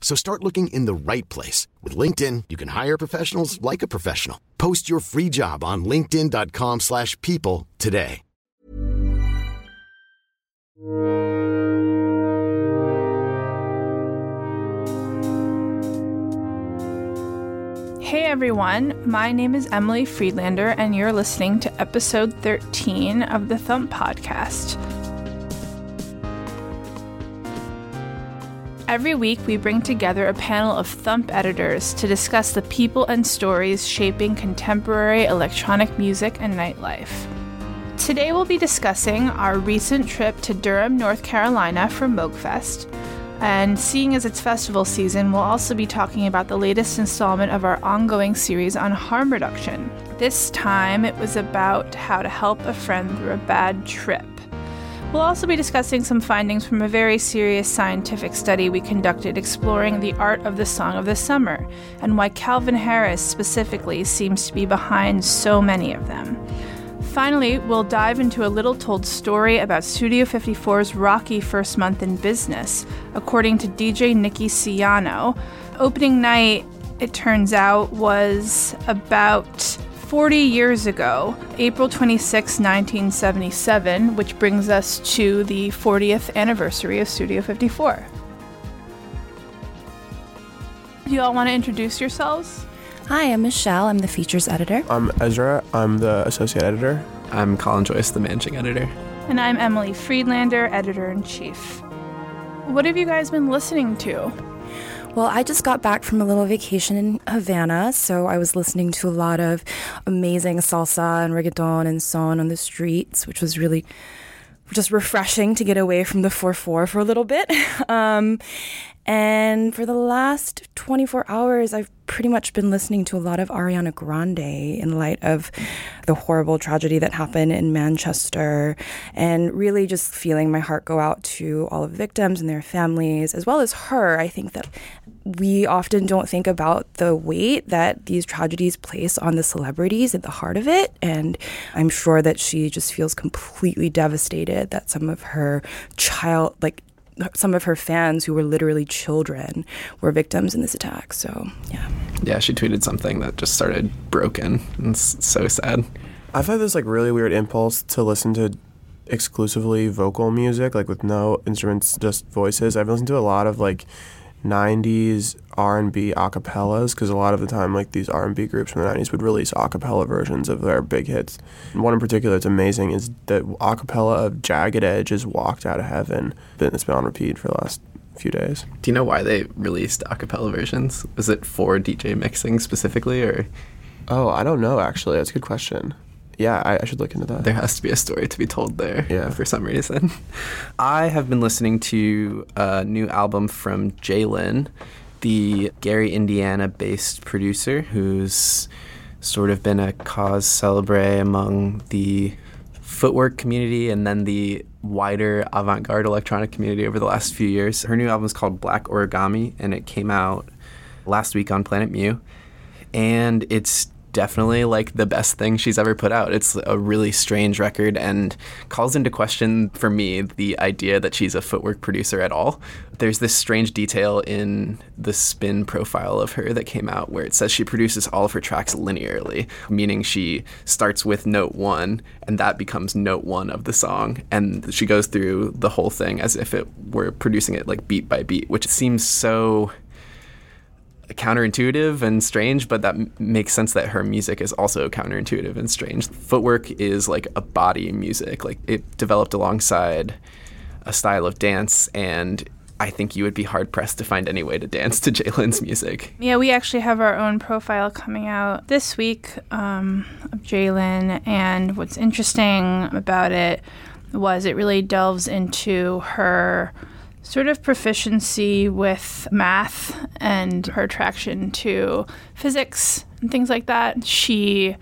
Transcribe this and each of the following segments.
So start looking in the right place. With LinkedIn, you can hire professionals like a professional. Post your free job on linkedin.com slash people today. Hey everyone, my name is Emily Friedlander, and you're listening to episode 13 of the Thump Podcast. Every week, we bring together a panel of Thump editors to discuss the people and stories shaping contemporary electronic music and nightlife. Today, we'll be discussing our recent trip to Durham, North Carolina for Moogfest. And seeing as it's festival season, we'll also be talking about the latest installment of our ongoing series on harm reduction. This time, it was about how to help a friend through a bad trip. We'll also be discussing some findings from a very serious scientific study we conducted exploring the art of the song of the summer and why Calvin Harris specifically seems to be behind so many of them. Finally, we'll dive into a little told story about Studio 54's rocky first month in business, according to DJ Nicky Siano. Opening night, it turns out, was about 40 years ago, April 26, 1977, which brings us to the 40th anniversary of Studio 54. Do you all want to introduce yourselves? Hi, I'm Michelle. I'm the features editor. I'm Ezra. I'm the associate editor. I'm Colin Joyce, the managing editor. And I'm Emily Friedlander, editor in chief. What have you guys been listening to? Well, I just got back from a little vacation in Havana, so I was listening to a lot of amazing salsa and reggaeton and son on the streets, which was really just refreshing to get away from the 4 4 for a little bit. Um, and for the last 24 hours, I've pretty much been listening to a lot of Ariana Grande in light of the horrible tragedy that happened in Manchester, and really just feeling my heart go out to all of the victims and their families, as well as her. I think that we often don't think about the weight that these tragedies place on the celebrities at the heart of it. And I'm sure that she just feels completely devastated that some of her child, like, some of her fans who were literally children were victims in this attack. So, yeah. Yeah, she tweeted something that just started broken. It's so sad. I've had this like really weird impulse to listen to exclusively vocal music, like with no instruments, just voices. I've listened to a lot of like 90s R&B acapellas because a lot of the time like these R&B groups from the 90s would release acapella versions of their big hits. One in particular that's amazing is the acapella of Jagged Edge is Walked Out of Heaven. It's been on repeat for the last few days. Do you know why they released acapella versions? Was it for DJ mixing specifically or Oh, I don't know actually. That's a good question yeah, I, I, should look into that. There has to be a story to be told there. Yeah. For some reason, I have been listening to a new album from Jlin, the Gary, Indiana-based producer, who's sort of been a cause celebre among the footwork community and then the wider avant-garde electronic community over the last few years. Her new album is called Black Origami, and it came out last week on Planet Mu, and it's definitely like the best thing she's ever put out. It's a really strange record and calls into question for me the idea that she's a footwork producer at all. There's this strange detail in the spin profile of her that came out where it says she produces all of her tracks linearly, meaning she starts with note 1 and that becomes note 1 of the song and she goes through the whole thing as if it were producing it like beat by beat, which seems so counterintuitive and strange, but that m- makes sense that her music is also counterintuitive and strange. Footwork is like a body music. Like it developed alongside a style of dance and I think you would be hard pressed to find any way to dance to Jlin's music. Yeah, we actually have our own profile coming out this week um, of Jalen, and what's interesting about it was it really delves into her sort of proficiency with math and her attraction to physics and things like that. She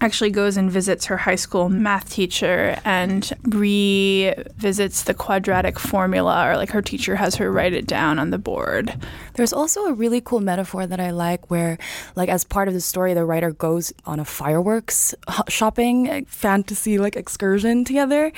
actually goes and visits her high school math teacher and revisits the quadratic formula, or like her teacher has her write it down on the board. There's also a really cool metaphor that I like where, like, as part of the story, the writer goes on a fireworks uh, shopping uh, fantasy like excursion together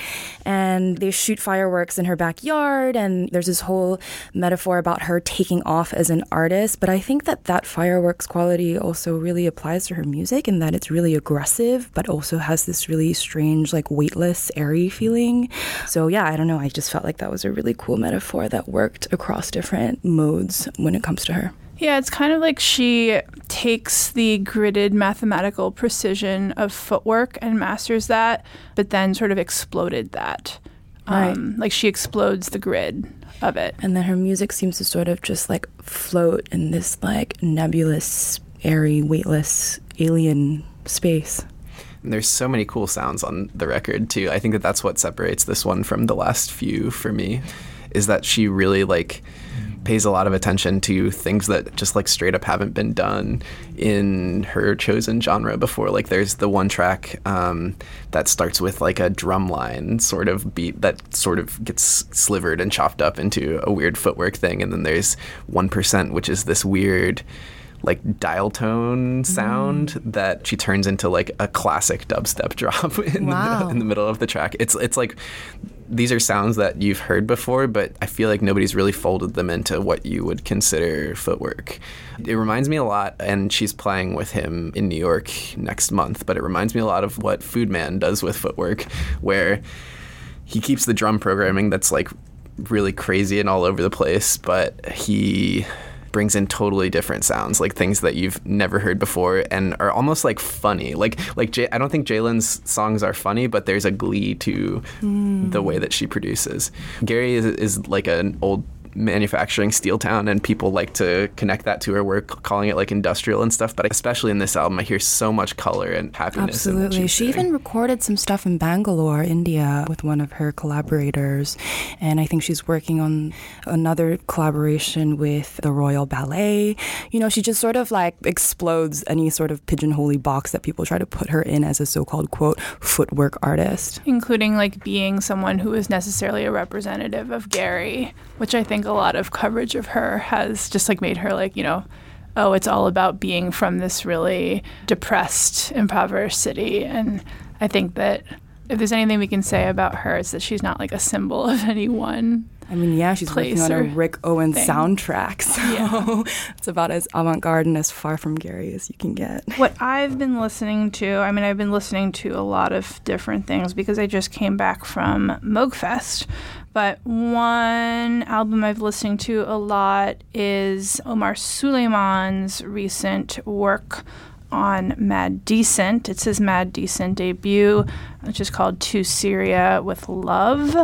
and they shoot fireworks in her backyard. And there's this whole metaphor about her taking off as an artist. But I think that that fireworks quality also really applies to her music and that it's really aggressive, but also has this really strange, like, weightless, airy feeling. So, yeah, I don't know. I just felt like that was a really cool metaphor that worked across different modes when it comes to her. Yeah, it's kind of like she takes the gridded mathematical precision of footwork and masters that, but then sort of exploded that. Right. Um, like she explodes the grid of it. And then her music seems to sort of just like float in this like nebulous, airy, weightless alien space. And there's so many cool sounds on the record too. I think that that's what separates this one from the last few for me, is that she really like pays a lot of attention to things that just like straight up haven't been done in her chosen genre before. Like there's the one track um, that starts with like a drum line sort of beat that sort of gets slivered and chopped up into a weird footwork thing, and then there's one percent, which is this weird like dial tone sound mm. that she turns into like a classic dubstep drop in, wow. the, in the middle of the track. It's it's like these are sounds that you've heard before, but I feel like nobody's really folded them into what you would consider footwork. It reminds me a lot, and she's playing with him in New York next month, but it reminds me a lot of what Foodman does with footwork, where he keeps the drum programming that's like really crazy and all over the place, but he brings in totally different sounds, like things that you've never heard before, and are almost like funny. Like like J- I don't think Jlin's songs are funny, but there's a glee to mm. the way that she produces. Gary is, is like an old manufacturing steel town and people like to connect that to her. Work calling it like industrial and stuff but especially in this album i hear so much color and happiness absolutely. she even recorded some stuff in bangalore india with one of her collaborators and i think she's working on another collaboration with the royal ballet. You know she just sort of like explodes any sort of pigeonholey box that people try to put her in as a so-called quote footwork artist. Including like being someone who is necessarily a representative of gary which i think a lot of coverage of her has just like made her like, you know, oh, it's all about being from this really depressed, impoverished city. And I think that if there's anything we can say about her, it's that she's not like a symbol of any one. I mean, yeah, she's working on a Rick Owens thing. soundtrack, so yeah. it's about as avant-garde and as far from Gary as you can get. What I've been listening to, I mean, I've been listening to a lot of different things because I just came back from Moogfest, but one album I've listened to a lot is Omar Souleyman's recent work on Mad Decent. It's his Mad Decent debut, which is called To Syria with Love.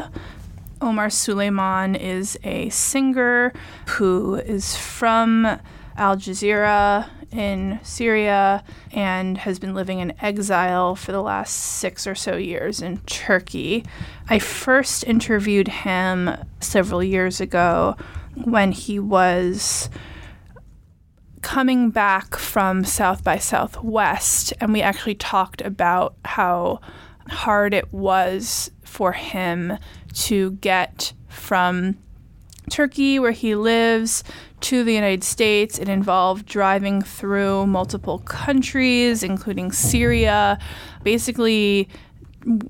Omar Souleyman is a singer who is from Al Jazeera in Syria and has been living in exile for the last six or so years in Turkey. I first interviewed him several years ago when he was coming back from South by Southwest, and we actually talked about how hard it was for him to get from Turkey, where he lives, to the United States. It involved driving through multiple countries, including Syria, basically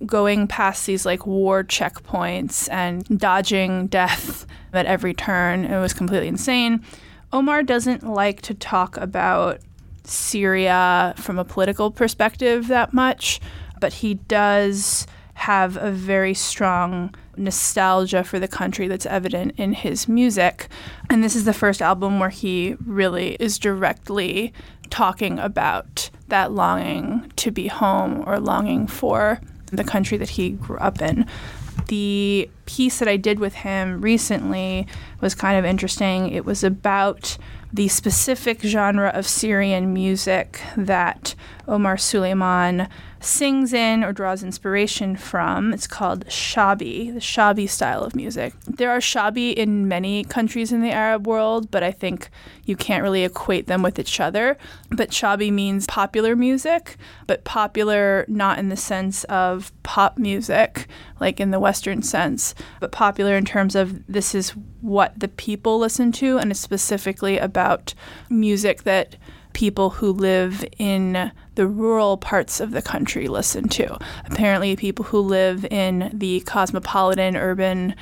going past these like war checkpoints and dodging death at every turn. It was completely insane. Omar doesn't like to talk about Syria from a political perspective that much, but he does have a very strong nostalgia for the country that's evident in his music. And this is the first album where he really is directly talking about that longing to be home or longing for the country that he grew up in. The piece that I did with him recently was kind of interesting. It was about the specific genre of Syrian music that Omar Souleyman sings in or draws inspiration from. It's called shabi, the shabi style of music. There are shabi in many countries in the Arab world, but I think you can't really equate them with each other. But shabi means popular music, but popular not in the sense of pop music, like in the Western sense, but popular in terms of this is what the people listen to, and it's specifically about music that people who live in the rural parts of the country listen to. Apparently, people who live in the cosmopolitan urban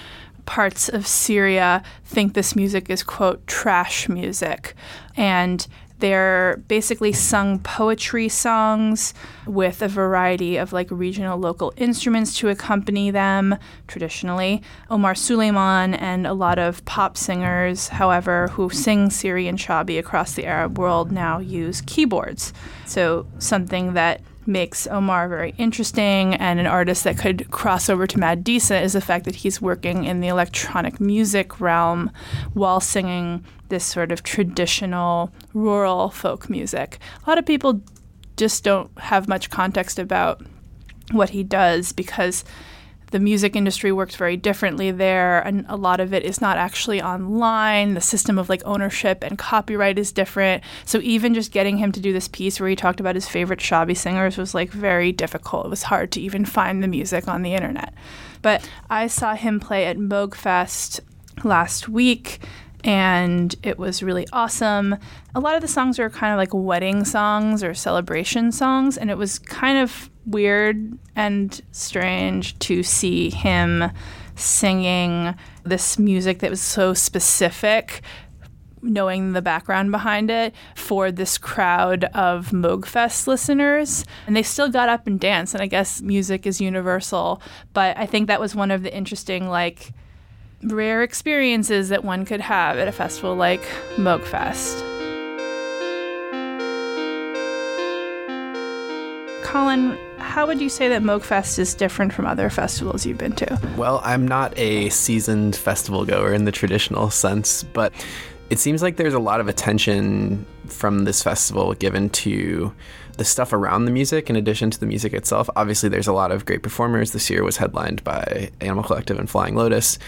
parts of Syria think this music is, quote, trash music. And they're basically sung poetry songs with a variety of like regional local instruments to accompany them traditionally. Omar Souleyman and a lot of pop singers, however, who sing Syrian shabi across the Arab world now use keyboards. So something that makes Omar very interesting and an artist that could cross over to Mad Decent is the fact that he's working in the electronic music realm while singing this sort of traditional rural folk music. A lot of people just don't have much context about what he does because the music industry works very differently there, and a lot of it is not actually online. The system of like ownership and copyright is different. So even just getting him to do this piece where he talked about his favorite shabi singers was like very difficult. It was hard to even find the music on the internet. But I saw him play at Moogfest last week and it was really awesome. A lot of the songs are kind of like wedding songs or celebration songs, and it was kind of weird and strange to see him singing this music that was so specific knowing the background behind it for this crowd of Moogfest listeners. And they still got up and danced. And I guess music is universal. But I think that was one of the interesting, like, rare experiences that one could have at a festival like Moogfest. Colin, how would you say that Moogfest is different from other festivals you've been to? Well, I'm not a seasoned festival goer in the traditional sense, but it seems like there's a lot of attention from this festival given to the stuff around the music in addition to the music itself. Obviously, there's a lot of great performers. This year was headlined by Animal Collective and Flying Lotus.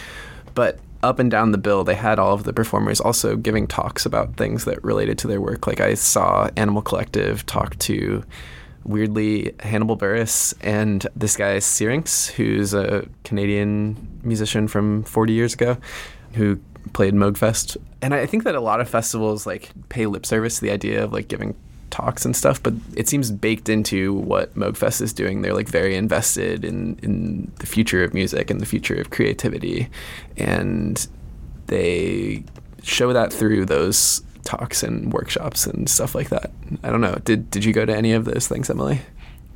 But up and down the bill, they had all of the performers also giving talks about things that related to their work. Like I saw Animal Collective talk to weirdly Hannibal Buress and this guy Syrinx, who's a Canadian musician from 40 years ago, who played Moogfest. And I think that a lot of festivals like pay lip service to the idea of like giving talks and stuff, but it seems baked into what Moogfest is doing. They're like very invested in in the future of music and the future of creativity, and they show that through those talks and workshops and stuff like that. I don't know. Did did you go to any of those things, Emily?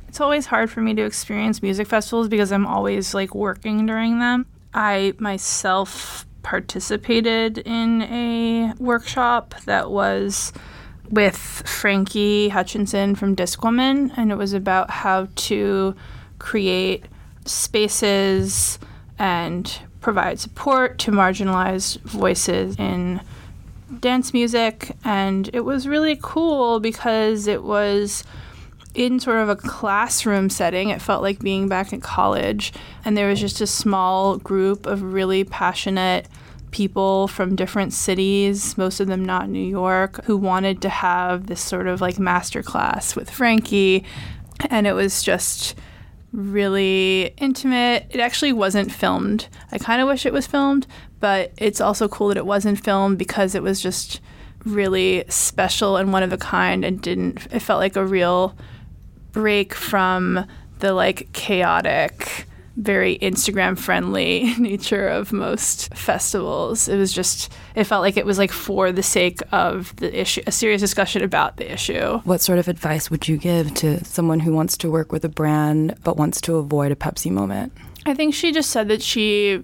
It's always hard for me to experience music festivals because I'm always like working during them. I myself participated in a workshop that was with Frankie Hutchinson from Discwoman, and it was about how to create spaces and provide support to marginalized voices in dance music. And it was really cool because it was in sort of a classroom setting. It felt like being back in college, and there was just a small group of really passionate people from different cities, most of them not New York, who wanted to have this sort of like master class with Frankie. And it was just really intimate. It actually wasn't filmed. I kind of wish it was filmed, but it's also cool that it wasn't filmed because it was just really special and one of a kind and didn't, it felt like a real break from the like chaotic very Instagram friendly nature of most festivals. It was just, it felt like it was like for the sake of the issue, a serious discussion about the issue. What sort of advice would you give to someone who wants to work with a brand but wants to avoid a Pepsi moment? I think she just said that she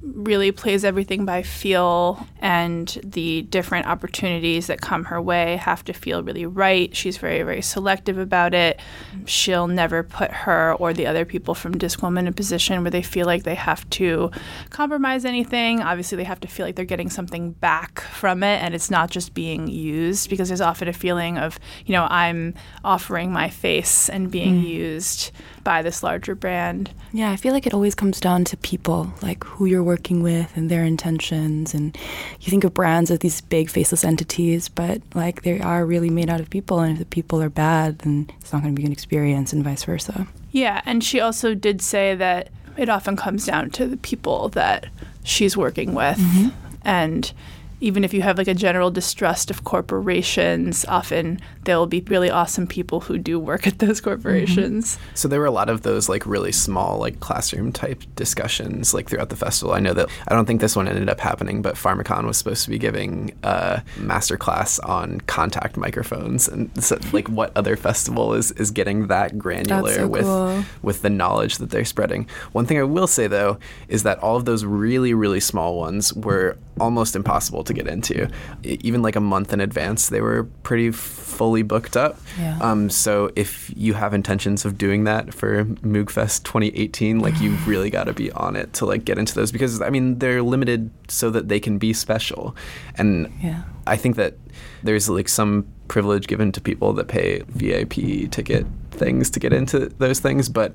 really plays everything by feel and the different opportunities that come her way have to feel really right. She's very, very selective about it. She'll never put her or the other people from Discwoman in a position where they feel like they have to compromise anything. Obviously, they have to feel like they're getting something back from it and it's not just being used because there's often a feeling of, you know, I'm offering my face and being mm. used by this larger brand. Yeah, I feel like it always comes down to people, like who you're working with and their intentions. And you think of brands as these big faceless entities, but like they are really made out of people. And if the people are bad, then it's not going to be an experience, and vice versa. Yeah, and she also did say that it often comes down to the people that she's working with. Mm-hmm. And even if you have like a general distrust of corporations, often there will be really awesome people who do work at those corporations. Mm-hmm. So there were a lot of those like really small like classroom type discussions like throughout the festival. I know that I don't think this one ended up happening, but Pharmakon was supposed to be giving a master class on contact microphones and so, like what other festival is is getting that granular so with cool. with the knowledge that they're spreading. One thing I will say though is that all of those really really small ones were almost impossible to get into. Even like a month in advance, they were pretty fully booked up. Yeah. Um, so if you have intentions of doing that for Moogfest 2018, like you've really got to be on it to like get into those because I mean they're limited so that they can be special, and yeah. I think that there's like some privilege given to people that pay VIP ticket things to get into those things, but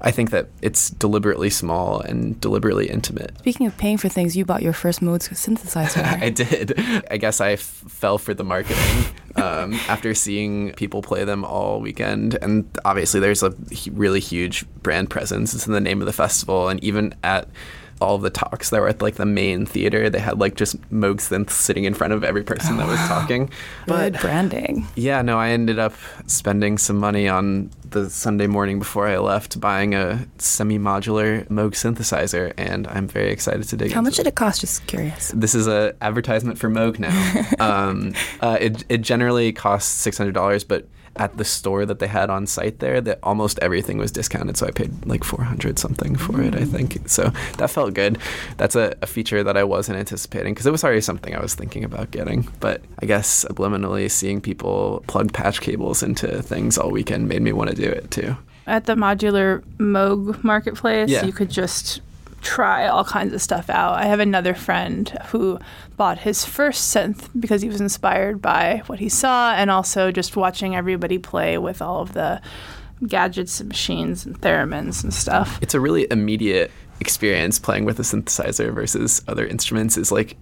I think that it's deliberately small and deliberately intimate. Speaking of paying for things, you bought your first Moog synthesizer. I did. I guess I f- fell for the marketing um, after seeing people play them all weekend. And obviously, there's a really huge brand presence. It's in the name of the festival. And even at all the talks that were at like the main theater. They had like just Moog synths sitting in front of every person that was talking. But Good branding. Yeah, no, I ended up spending some money on the Sunday morning before I left buying a semi-modular Moog synthesizer, and I'm very excited to dig. Into How much did it cost? Just curious. This is a advertisement for Moog now. um, uh, it it generally costs six hundred dollars, but at the store that they had on site there that almost everything was discounted so i paid like 400 something for it i mm. think so that felt good that's a, a feature that i wasn't anticipating because it was already something i was thinking about getting but i guess subliminally seeing people plug patch cables into things all weekend made me want to do it too at the modular moog marketplace yeah. you could just try all kinds of stuff out. I have another friend who bought his first synth because he was inspired by what he saw and also just watching everybody play with all of the gadgets and machines and theremins and stuff. It's a really immediate experience playing with a synthesizer versus other instruments is like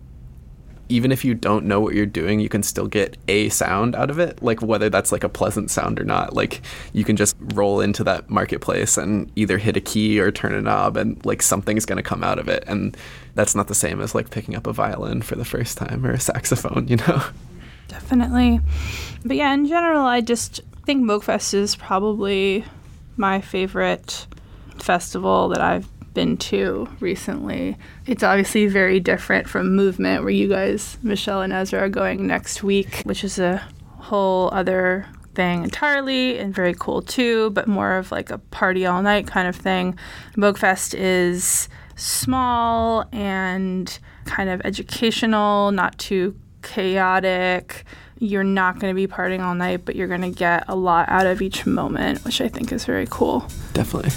even if you don't know what you're doing, you can still get a sound out of it. Like whether that's like a pleasant sound or not. Like you can just roll into that marketplace and either hit a key or turn a knob and like something's going to come out of it. And that's not the same as like picking up a violin for the first time or a saxophone, you know? Definitely. But yeah, in general, I just think Moogfest is probably my favorite festival that I've been to recently. It's obviously very different from Movement, where you guys, Michelle and Ezra, are going next week, which is a whole other thing entirely and very cool too, but more of like a party all night kind of thing. Moogfest is small and kind of educational, not too chaotic. You're not going to be partying all night, but you're going to get a lot out of each moment, which I think is very cool. Definitely.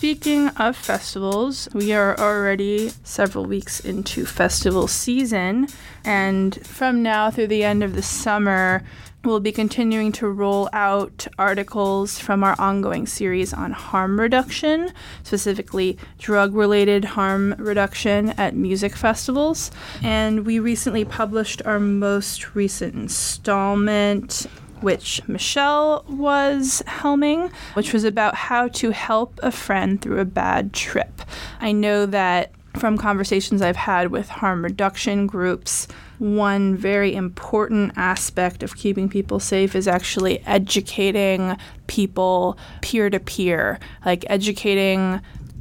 Speaking of festivals, we are already several weeks into festival season, and from now through the end of the summer, we'll be continuing to roll out articles from our ongoing series on harm reduction, specifically drug related harm reduction at music festivals. And we recently published our most recent installment which Michelle was helming, which was about how to help a friend through a bad trip. I know that from conversations I've had with harm reduction groups, one very important aspect of keeping people safe is actually educating people peer to peer, like educating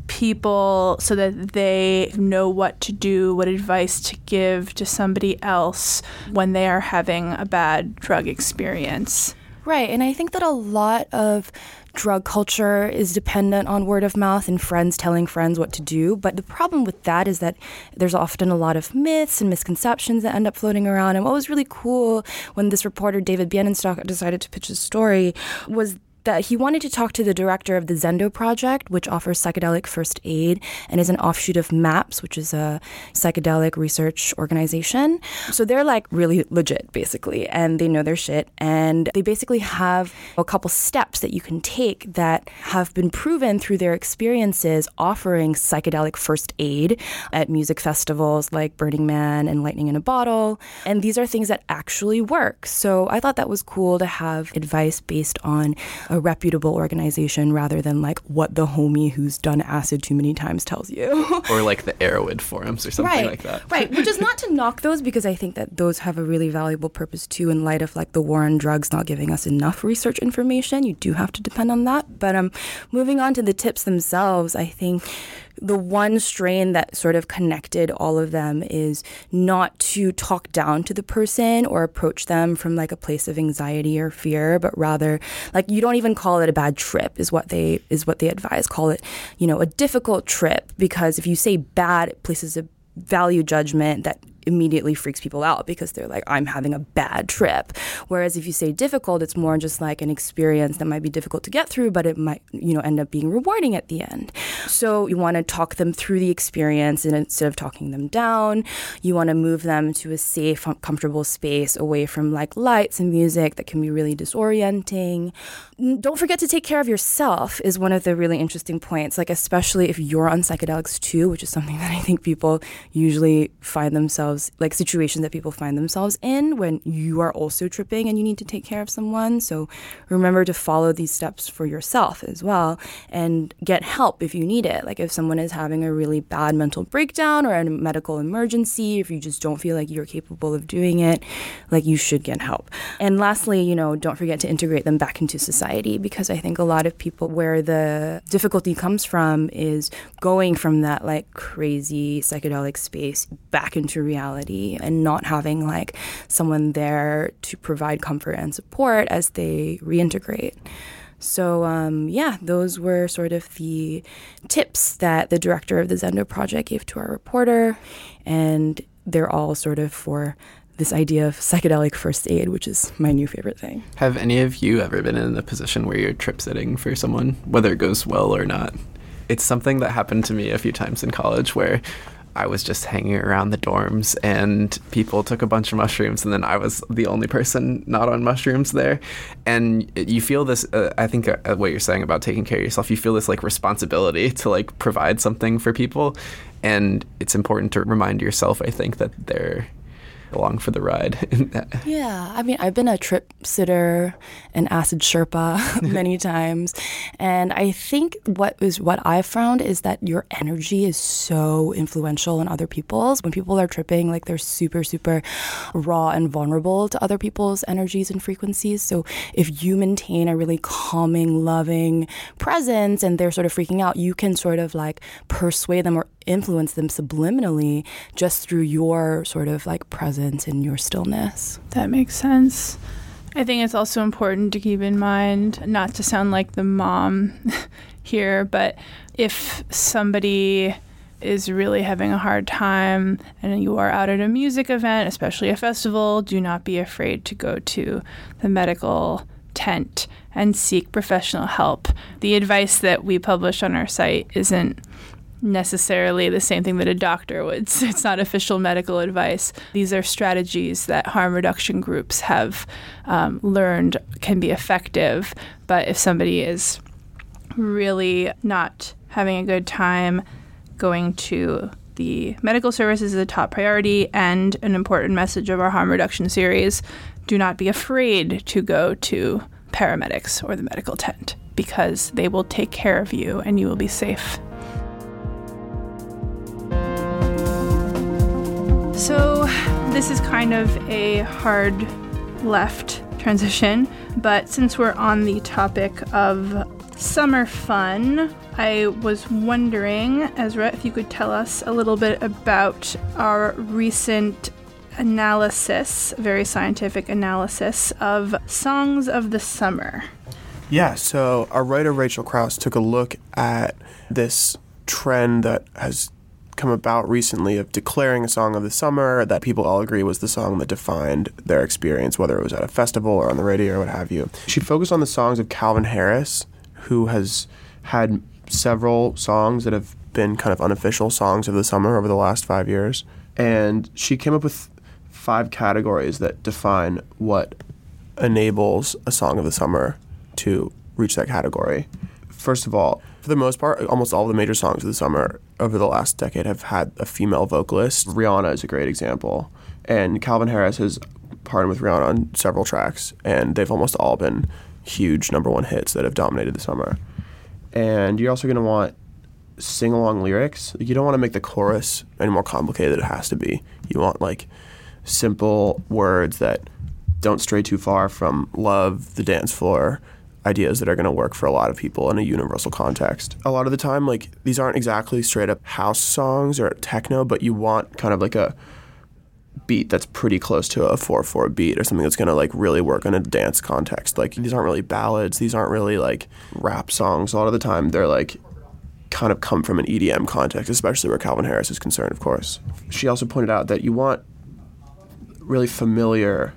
people so that they know what to do, what advice to give to somebody else when they are having a bad drug experience. Right. And I think that a lot of drug culture is dependent on word of mouth and friends telling friends what to do. But the problem with that is that there's often a lot of myths and misconceptions that end up floating around. And what was really cool when this reporter, David Bienenstock, decided to pitch his story was that he wanted to talk to the director of the Zendo Project, which offers psychedelic first aid and is an offshoot of MAPS, which is a psychedelic research organization. So they're like really legit, basically, and they know their shit. And they basically have a couple steps that you can take that have been proven through their experiences offering psychedelic first aid at music festivals like Burning Man and Lightning in a Bottle. And these are things that actually work. So I thought that was cool to have advice based on a reputable organization rather than like what the homie who's done acid too many times tells you. or like the Erowid forums or something right, like that. right. Which is not to knock those because I think that those have a really valuable purpose too in light of like the war on drugs not giving us enough research information. You do have to depend on that. But um moving on to the tips themselves, I think the one strain that sort of connected all of them is not to talk down to the person or approach them from like a place of anxiety or fear, but rather like you don't even call it a bad trip is what they is what they advise. Call it, you know, a difficult trip because if you say bad, it places a value judgment that immediately freaks people out because they're like, I'm having a bad trip. Whereas if you say difficult, it's more just like an experience that might be difficult to get through, but it might, you know, end up being rewarding at the end. So you want to talk them through the experience and instead of talking them down, you want to move them to a safe, comfortable space away from like lights and music that can be really disorienting. Don't forget to take care of yourself is one of the really interesting points, like especially if you're on psychedelics too, which is something that I think people usually find themselves themselves, like situations that people find themselves in when you are also tripping and you need to take care of someone. So remember to follow these steps for yourself as well and get help if you need it. Like if someone is having a really bad mental breakdown or a medical emergency, if you just don't feel like you're capable of doing it, like you should get help. And lastly, you know, don't forget to integrate them back into society because I think a lot of people where the difficulty comes from is going from that like crazy psychedelic space back into reality reality and not having like someone there to provide comfort and support as they reintegrate. So, um, yeah, those were sort of the tips that the director of the Zendo project gave to our reporter. And they're all sort of for this idea of psychedelic first aid, which is my new favorite thing. Have any of you ever been in a position where you're trip sitting for someone, whether it goes well or not? It's something that happened to me a few times in college where I was just hanging around the dorms and people took a bunch of mushrooms and then I was the only person not on mushrooms there. And you feel this, uh, I think uh, what you're saying about taking care of yourself, you feel this like responsibility to like provide something for people. And it's important to remind yourself, I think, that they're along for the ride. yeah, I mean, I've been a trip sitter an acid Sherpa many times, and I think what is what I've found is that your energy is so influential in other people's. When people are tripping, like they're super, super raw and vulnerable to other people's energies and frequencies. So if you maintain a really calming, loving presence, and they're sort of freaking out, you can sort of like persuade them or influence them subliminally just through your sort of like presence and your stillness. That makes sense. I think it's also important to keep in mind not to sound like the mom here, but if somebody is really having a hard time and you are out at a music event, especially a festival, do not be afraid to go to the medical tent and seek professional help. The advice that we publish on our site isn't necessarily the same thing that a doctor would. It's not official medical advice. These are strategies that harm reduction groups have um, learned can be effective. But if somebody is really not having a good time going to the medical services is a top priority and an important message of our harm reduction series. Do not be afraid to go to paramedics or the medical tent because they will take care of you and you will be safe. So, this is kind of a hard left transition, but since we're on the topic of summer fun, I was wondering, Ezra, if you could tell us a little bit about our recent analysis, very scientific analysis of songs of the summer. Yeah, so our writer Rachel Kraus took a look at this trend that has come about recently of declaring a song of the summer that people all agree was the song that defined their experience, whether it was at a festival or on the radio or what have you. She focused on the songs of Calvin Harris, who has had several songs that have been kind of unofficial songs of the summer over the last five years. And she came up with five categories that define what enables a song of the summer to reach that category. First of all, for the most part, almost all the major songs of the summer over the last decade have had a female vocalist. Rihanna is a great example. And Calvin Harris has partnered with Rihanna on several tracks, and they've almost all been huge number one hits that have dominated the summer. And you're also going to want sing along lyrics. You don't want to make the chorus any more complicated than it has to be. You want like simple words that don't stray too far from love, the dance floor, ideas that are going to work for a lot of people in a universal context. A lot of the time, like these aren't exactly straight up house songs or techno, but you want kind of like a beat that's pretty close to a 4-4 beat or something that's going to like really work in a dance context. Like these aren't really ballads, these aren't really like rap songs. A lot of the time they're like kind of come from an EDM context, especially where Calvin Harris is concerned, of course. She also pointed out that you want really familiar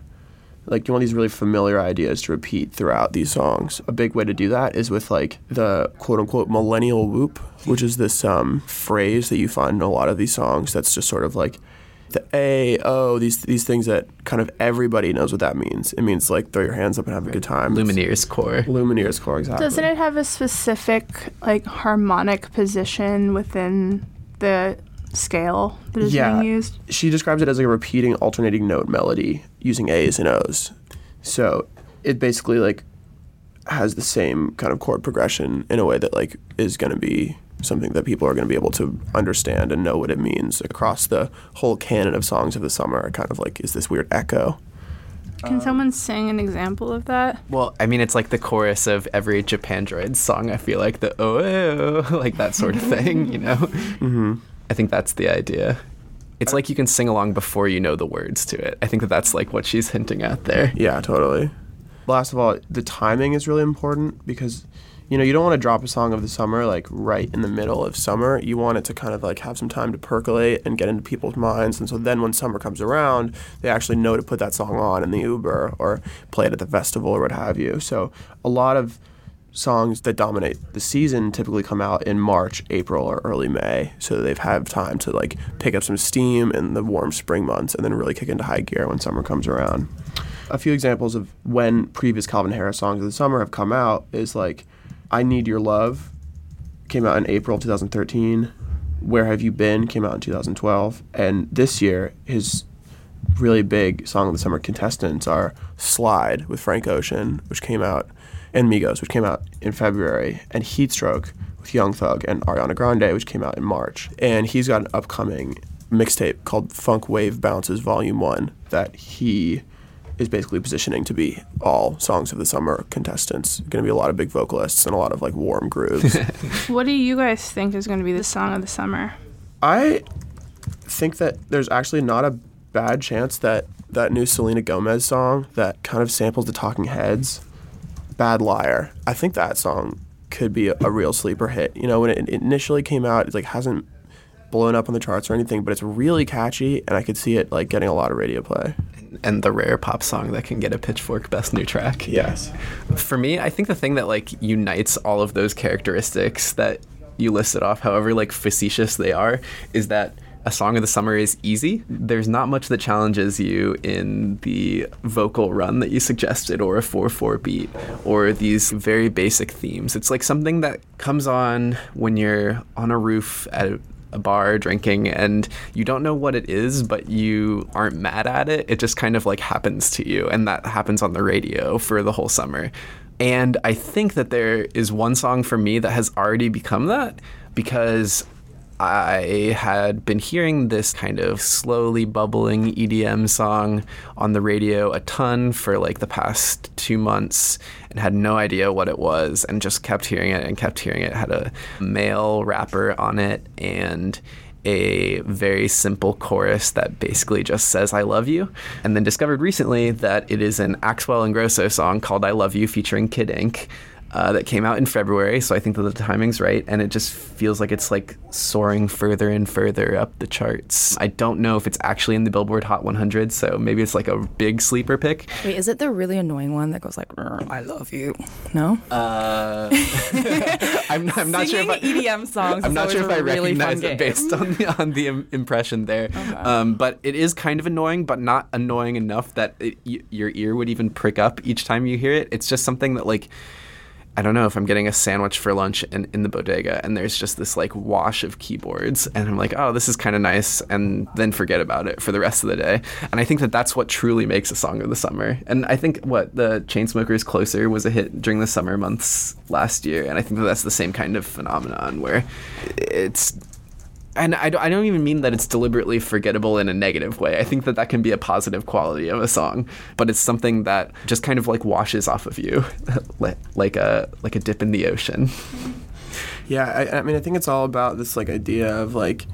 like you want these really familiar ideas to repeat throughout these songs. A big way to do that is with like the quote unquote millennial whoop, which is this um, phrase that you find in a lot of these songs. That's just sort of like the A O these these things that kind of everybody knows what that means. It means like throw your hands up and have a good time. Lumineers core. Lumineers core, exactly. Doesn't it have a specific like harmonic position within the scale that is Yeah. being used? she describes it as like a repeating alternating note melody using A's and O's. So it basically like has the same kind of chord progression in a way that like is going to be something that people are going to be able to understand and know what it means across the whole canon of songs of the summer. Kind of like is this weird echo. Can someone sing an example of that? Well, I mean, it's like the chorus of every Japan Droid song. I feel like the oh, oh like that sort of thing. You know. Mm-hmm. I think that's the idea. It's like you can sing along before you know the words to it. I think that that's like what she's hinting at there. Yeah, totally. Last of all, the timing is really important because you know, you don't want to drop a song of the summer like right in the middle of summer. You want it to kind of like have some time to percolate and get into people's minds. And so then when summer comes around, they actually know to put that song on in the Uber or play it at the festival or what have you. So a lot of songs that dominate the season typically come out in March, April, or early May. So they've had time to like pick up some steam in the warm spring months and then really kick into high gear when summer comes around. A few examples of when previous Calvin Harris songs of the summer have come out is like I Need Your Love came out in April 2013. Where Have You Been came out in 2012. And this year, his really big song of the summer contestants are Slide with Frank Ocean, which came out, and Migos, which came out in February, and Heatstroke with Young Thug and Ariana Grande, which came out in March. And he's got an upcoming mixtape called Funk Wav Bounces Volume 1 that he is basically positioning to be all songs of the summer contestants. Going to be a lot of big vocalists and a lot of like warm grooves. What do you guys think is going to be the song of the summer? I think that there's actually not a bad chance that that new Selena Gomez song that kind of samples the Talking Heads, Bad Liar. I think that song could be a, a real sleeper hit. You know, when it initially came out, it like hasn't blown up on the charts or anything, but it's really catchy, and I could see it like getting a lot of radio play. And the rare pop song that can get a Pitchfork Best New Track. Yes. For me, I think the thing that like unites all of those characteristics that you listed off, however like facetious they are, is that a song of the summer is easy. There's not much that challenges you in the vocal run that you suggested, or a 4-4 beat, or these very basic themes. It's like something that comes on when you're on a roof at a bar drinking and you don't know what it is, but you aren't mad at it. It just kind of like happens to you, and that happens on the radio for the whole summer. And I think that there is one song for me that has already become that because I had been hearing this kind of slowly bubbling EDM song on the radio a ton for like the past two months and had no idea what it was and just kept hearing it and kept hearing it. it had a male rapper on it and a very simple chorus that basically just says I love you and then discovered recently that it is an Axwell Ingrosso song called I Love You featuring Kid Ink uh, that came out in February. So I think that the timing's right, and it just feels like it's like soaring further and further up the charts. I don't know if it's actually in the Billboard Hot 100, so maybe it's like a big sleeper pick. Wait, is it the really annoying one that goes like "I love you"? No. Uh, I'm, I'm not sure if I, EDM songs. I'm not sure if I really recognize it based on the on the Im- impression there. Um, but it is kind of annoying, but not annoying enough that it, y- your ear would even prick up each time you hear it. It's just something that like. I don't know if I'm getting a sandwich for lunch in, in the bodega and there's just this like wash of keyboards and I'm like, oh, this is kind of nice, and then forget about it for the rest of the day. And I think that that's what truly makes a song of the summer. And I think what the Chainsmokers Closer was a hit during the summer months last year, and I think that that's the same kind of phenomenon where it's and I don't, I don't even mean that it's deliberately forgettable in a negative way. I think that that can be a positive quality of a song, but it's something that just kind of like washes off of you, like a like a dip in the ocean. Yeah, I, I mean, I think it's all about this like idea of like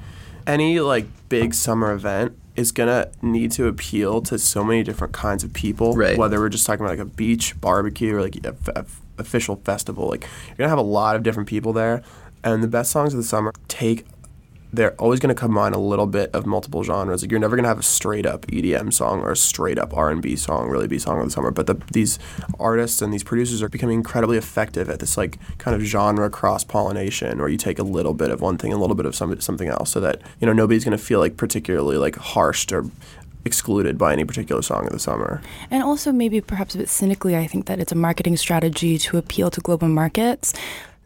any like big summer event is gonna need to appeal to so many different kinds of people. Right. Whether we're just talking about like a beach barbecue or like a, f- a f- official festival, like you're gonna have a lot of different people there, and the best songs of the summer take. They're always going to combine a little bit of multiple genres. Like you're never going to have a straight up EDM song or a straight up R&B song, really be song of the summer. But the, these artists and these producers are becoming incredibly effective at this like kind of genre cross pollination, where you take a little bit of one thing, and a little bit of some, something else, so that you know nobody's going to feel like particularly like harshed or excluded by any particular song of the summer. And also, maybe perhaps a bit cynically, I think that it's a marketing strategy to appeal to global markets.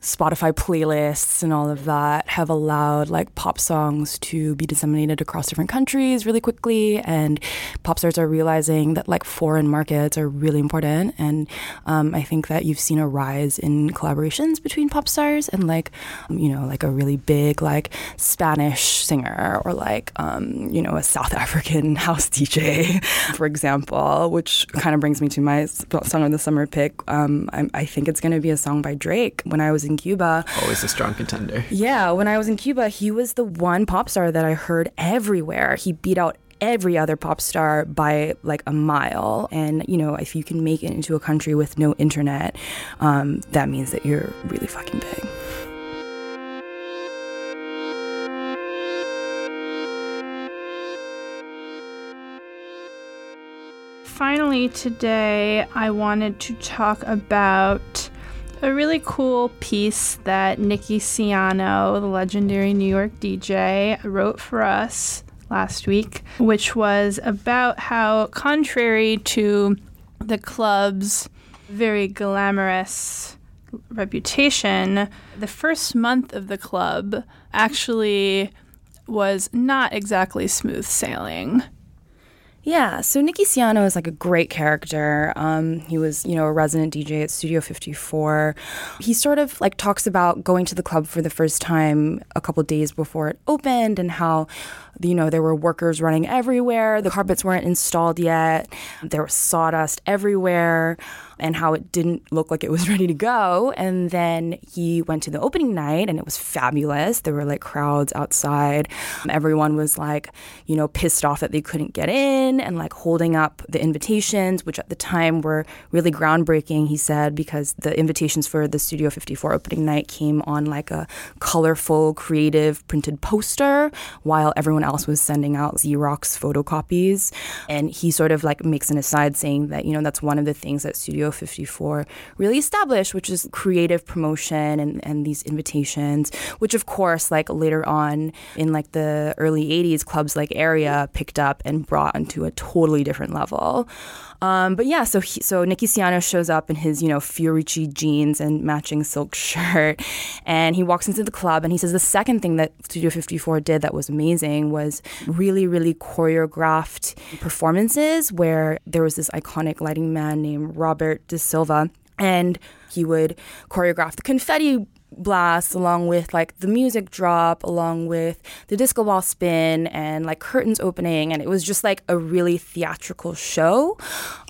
Spotify playlists and all of that have allowed like pop songs to be disseminated across different countries really quickly. And pop stars are realizing that like foreign markets are really important. And um, I think that you've seen a rise in collaborations between pop stars and like, um, you know, like a really big like Spanish singer or like, um, you know, a South African house DJ, for example, which kind of brings me to my song of the summer pick. Um, I, I think it's going to be a song by Drake. When I was in Cuba, Always a strong contender. yeah, when I was in Cuba, he was the one pop star that I heard everywhere. He beat out every other pop star by like a mile. And, you know, if you can make it into a country with no internet, um, that means that you're really fucking big. Finally, today I wanted to talk about a really cool piece that Nicky Siano, the legendary New York DJ, wrote for us last week, which was about how, contrary to the club's very glamorous reputation, the first month of the club actually was not exactly smooth sailing. Yeah, so Nicky Siano is like a great character. Um, he was, you know, a resident DJ at Studio 54. He sort of like talks about going to the club for the first time a couple days before it opened and how, you know, there were workers running everywhere. The carpets weren't installed yet. There was sawdust everywhere and how it didn't look like it was ready to go. And then he went to the opening night and it was fabulous. There were like crowds outside. Everyone was like, you know, pissed off that they couldn't get in and like holding up the invitations, which at the time were really groundbreaking, he said, because the invitations for the Studio 54 opening night came on like a colorful, creative printed poster while everyone else was sending out Xerox photocopies. And he sort of like makes an aside saying that, you know, that's one of the things that Studio 54 really established, which is creative promotion and, and these invitations, which of course, like later on in like the early 80s, clubs like Area picked up and brought onto a totally different level. Um, but yeah, so he, so Nicky Siano shows up in his you know Fiorucci jeans and matching silk shirt, and he walks into the club and he says the second thing that Studio 54 did that was amazing was really really choreographed performances where there was this iconic lighting man named Robert De Silva, and he would choreograph the confetti blast along with like the music drop along with the disco ball spin and like curtains opening. And it was just like a really theatrical show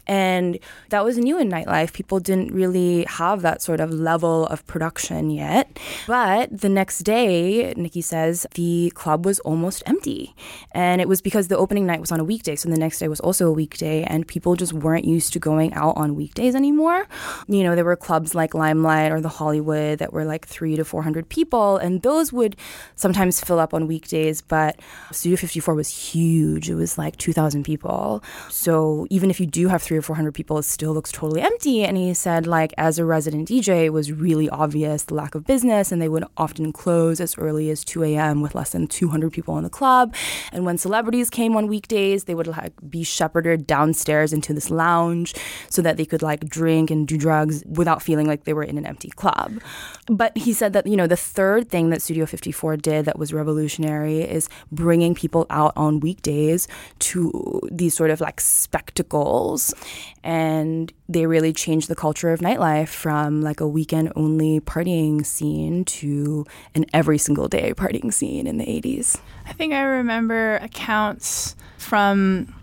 And that was new in nightlife. People didn't really have that sort of level of production yet. But the next day, Nicky says the club was almost empty. And it was because the opening night was on a weekday. So the next day was also a weekday. And people just weren't used to going out on weekdays anymore. You know, there were clubs like Limelight or the Hollywood that were like three to 400 people. And those would sometimes fill up on weekdays. But Studio 54 was huge. It was like 2,000 people. So even if you do have three or 400 people, it still looks totally empty. And he said, like, as a resident DJ, it was really obvious the lack of business, and they would often close as early as 2 a.m. with less than 200 people in the club. And when celebrities came on weekdays, they would like be shepherded downstairs into this lounge so that they could like drink and do drugs without feeling like they were in an empty club. But he said that, you know, the third thing that Studio 54 did that was revolutionary is bringing people out on weekdays to these sort of like spectacles. And they really changed the culture of nightlife from like a weekend only partying scene to an every single day partying scene in the 80s. I think I remember accounts from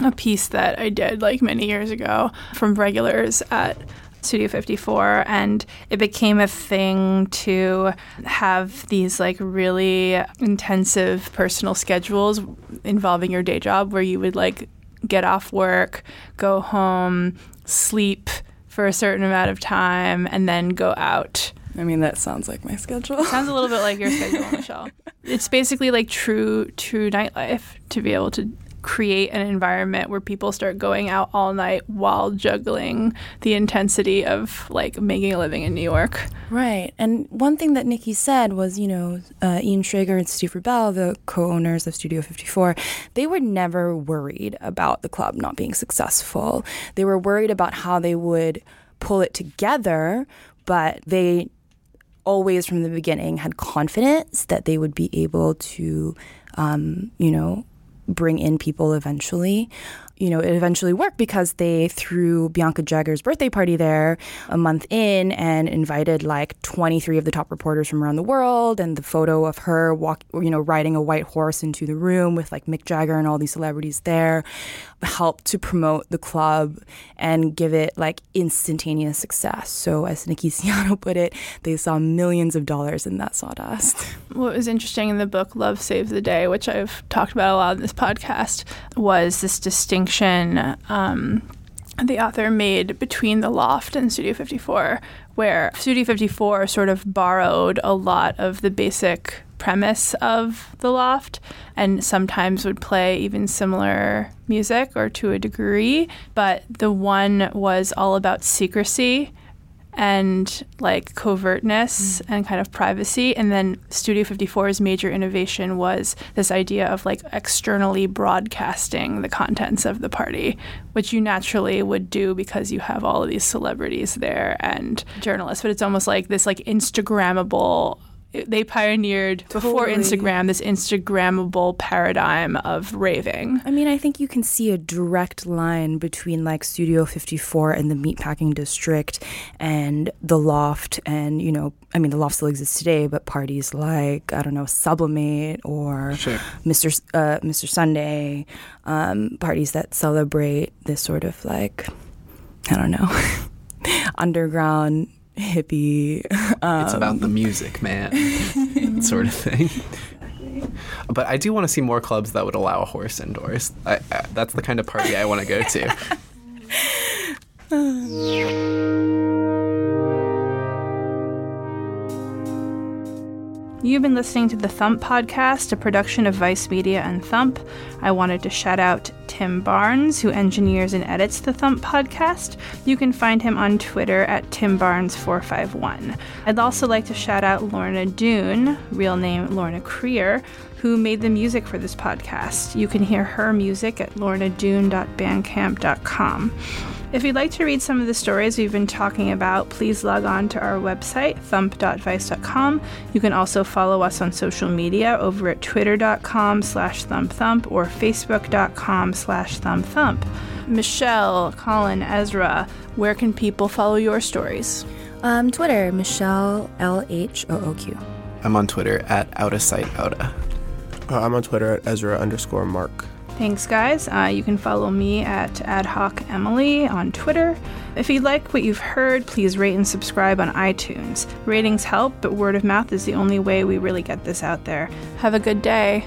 a piece that I did like many years ago from regulars at Studio 54 and it became a thing to have these like really intensive personal schedules involving your day job where you would like get off work, go home, sleep for a certain amount of time and then go out. I mean, that sounds like my schedule. Sounds a little bit like your schedule, Michelle. It's basically like true true nightlife to be able to create an environment where people start going out all night while juggling the intensity of like making a living in New York. Right. And one thing that Nicky said was, you know, uh, Ian Schrager and Steve Rubell, the co owners of Studio 54, they were never worried about the club not being successful. They were worried about how they would pull it together, but they always from the beginning had confidence that they would be able to, um, you know, bring in people eventually. You know, it eventually worked because they threw Bianca Jagger's birthday party there a month in and invited like 23 of the top reporters from around the world. And the photo of her walk, you know, riding a white horse into the room with like Mick Jagger and all these celebrities there helped to promote the club and give it like instantaneous success. So, as Nicky Siano put it, they saw millions of dollars in that sawdust. What was interesting in the book Love Saves the Day, which I've talked about a lot in this podcast, was this distinction um, the author made between The Loft and Studio 54, where Studio 54 sort of borrowed a lot of the basic premise of The Loft and sometimes would play even similar music or to a degree, but the one was all about secrecy and like covertness mm. and kind of privacy. And then Studio 54's major innovation was this idea of like externally broadcasting the contents of the party, which you naturally would do because you have all of these celebrities there and journalists. But it's almost like this like Instagrammable they pioneered before Instagram this Instagrammable paradigm of raving. I mean, I think you can see a direct line between like Studio 54 and the Meatpacking District and the Loft, and you know, I mean, the Loft still exists today, but parties like I don't know Sublimate or sure. Mr. Uh, Mr. Sunday, um, parties that celebrate this sort of like I don't know underground hippie. Um, it's about the music, man, sort of thing. But I do want to see more clubs that would allow a horse indoors. I, I, that's the kind of party I want to go to. You've been listening to the Thump Podcast, a production of Vice Media and Thump. I wanted to shout out Tim Barnes, who engineers and edits the Thump Podcast. You can find him on Twitter at TimBarnes451. I'd also like to shout out Lorna Dune, real name Lorna Krier, who made the music for this podcast. You can hear her music at lornadune.bandcamp.com. If you'd like to read some of the stories we've been talking about, please log on to our website, thump.vice.com. You can also follow us on social media over at twitter.com slash thumpthump or facebook.com slash thumpthump. Michelle, Colin, Ezra, where can people follow your stories? Um, Twitter, Michelle L H O O Q. I'm on Twitter at Outa Sight Outa. Uh, I'm on Twitter at Ezra underscore Mark. Thanks, guys. Uh, you can follow me at AdHocEmily on Twitter. If you like what you've heard, please rate and subscribe on iTunes. Ratings help, but word of mouth is the only way we really get this out there. Have a good day.